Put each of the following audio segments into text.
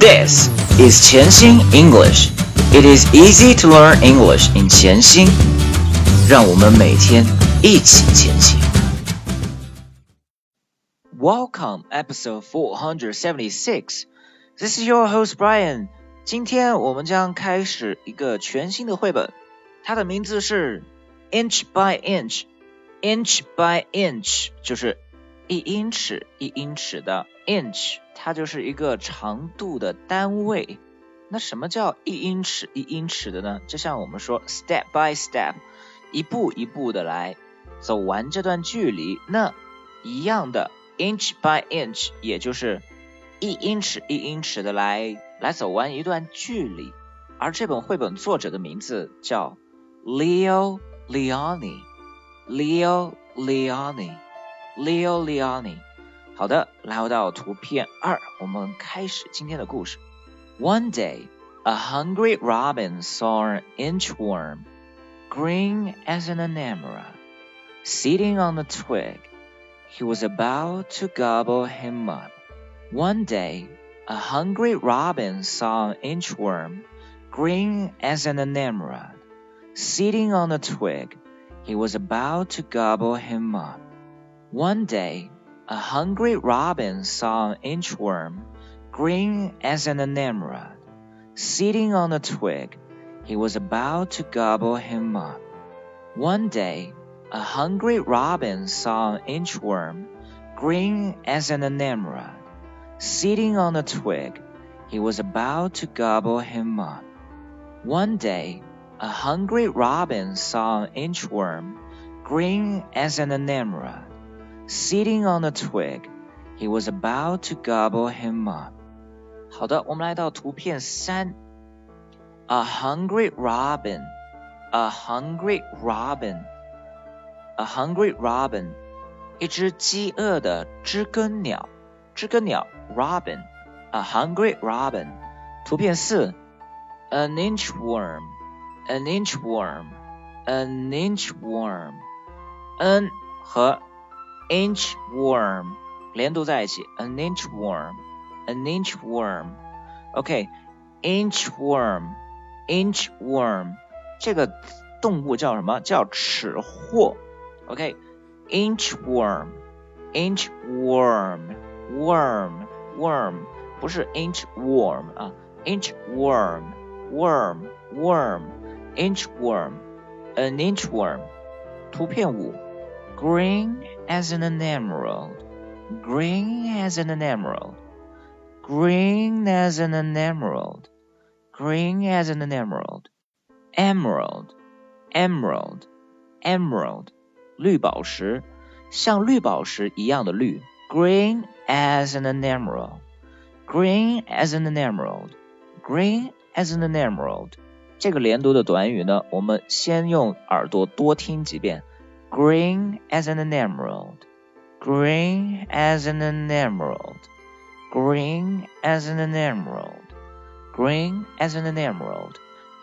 This is 潜心 English. It is easy to learn English in 潜心。让我们每天一起前行。Welcome, episode 476. This is your host Brian. 今天我们将开始一个全新的绘本，它的名字是 Inch by Inch。Inch by Inch 就是 一英尺一英尺的 inch，它就是一个长度的单位。那什么叫一英尺一英尺的呢？就像我们说 step by step，一步一步的来走完这段距离。那一样的 inch by inch，也就是一英尺一英尺的来来走完一段距离。而这本绘本作者的名字叫 Leo Leoni，Leo Leoni。Leo one day, a hungry robin saw an inchworm, green as an emerald, sitting on a twig. He was about to gobble him up. One day, a hungry robin saw an inchworm, green as an emerald, sitting on a twig. He was about to gobble him up. One day, a hungry robin saw an inchworm, green as an emerald, sitting on a twig. He was about to gobble him up. One day, a hungry robin saw an inchworm, green as an emerald, sitting on a twig. He was about to gobble him up. One day, a hungry robin saw an inchworm, green as an emerald, Sitting on a twig, he was about to gobble him up. 好的，我们来到图片三。A hungry robin, a hungry robin, a hungry robin，一只饥饿的知更鸟。知更鸟，robin, a hungry robin。图片四，an inchworm, an inchworm, an inchworm。n 和 inchworm 连读在一起，an inchworm，an inchworm。OK，inchworm，inchworm 这个动物叫什么？叫尺蠖。OK，inchworm，inchworm，worm，worm 不是 inchworm 啊，inchworm，worm，worm，inchworm，an inchworm，图片五。green as an emerald, green as an emerald, green as an emerald, green as an emerald, emerald, emerald, emerald，绿宝石，像绿宝石一样的绿，green as an emerald, green as an emerald, green as an emerald。这个连读的短语呢，我们先用耳朵多听几遍。 green as an emerald, green as an emerald, green as an emerald, green as an emerald，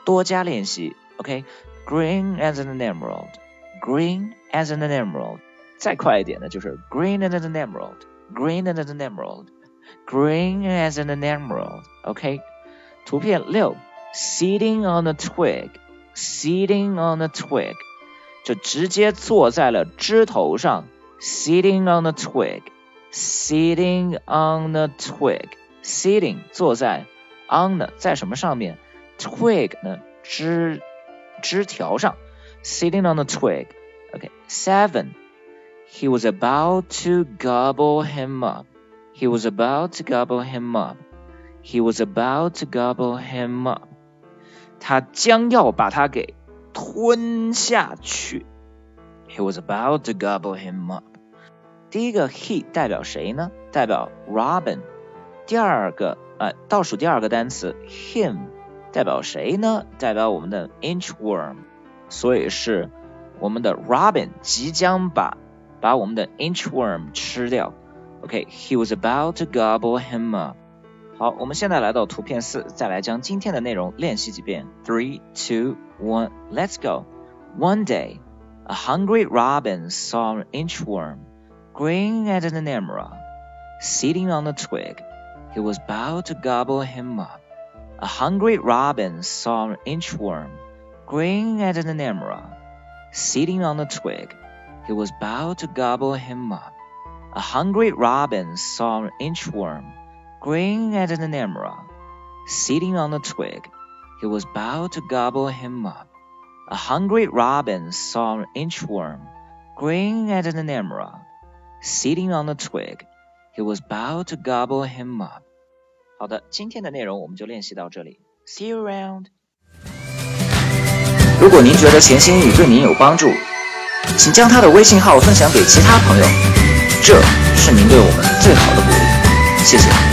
多加练习，OK，green、okay? as an emerald, green as an emerald，再快一点的就是 green as an emerald, green as an emerald, green as an emerald，OK，、okay? 图片六，sitting on a twig, sitting on a twig。 就直接坐在了枝头上，sitting on the twig，sitting on the twig，sitting 坐在 on 的在什么上面，twig 呢枝枝条上，sitting on the twig。OK，seven。He was about to gobble him up. He was about to gobble him up. He was about to gobble him up. 他将要把他给 吞下去。He was about to gobble him up。第一个 he 代表谁呢？代表 Robin。第二个呃，倒数第二个单词 him 代表谁呢？代表我们的 inchworm。所以是我们的 Robin 即将把把我们的 inchworm 吃掉。OK，he was about to gobble him up。好，我们现在来到图片四，再来将今天的内容练习几遍。Three, two, one, let's go. One day, a hungry robin saw an inchworm, green as an emerald, sitting on a twig. he was about to gobble him up. A hungry robin saw an inchworm, green as an emerald, sitting on a twig. He was about to gobble him up. A hungry robin saw an inchworm, green as an emerald, sitting on a twig. He was about to gobble him up. A hungry robin saw an inchworm, green as an emerald, sitting on a twig. He was about to gobble him up. 好的，今天的内容我们就练习到这里。See you around。如果您觉得闲心语对您有帮助，请将他的微信号分享给其他朋友，这是您对我们最好的鼓励。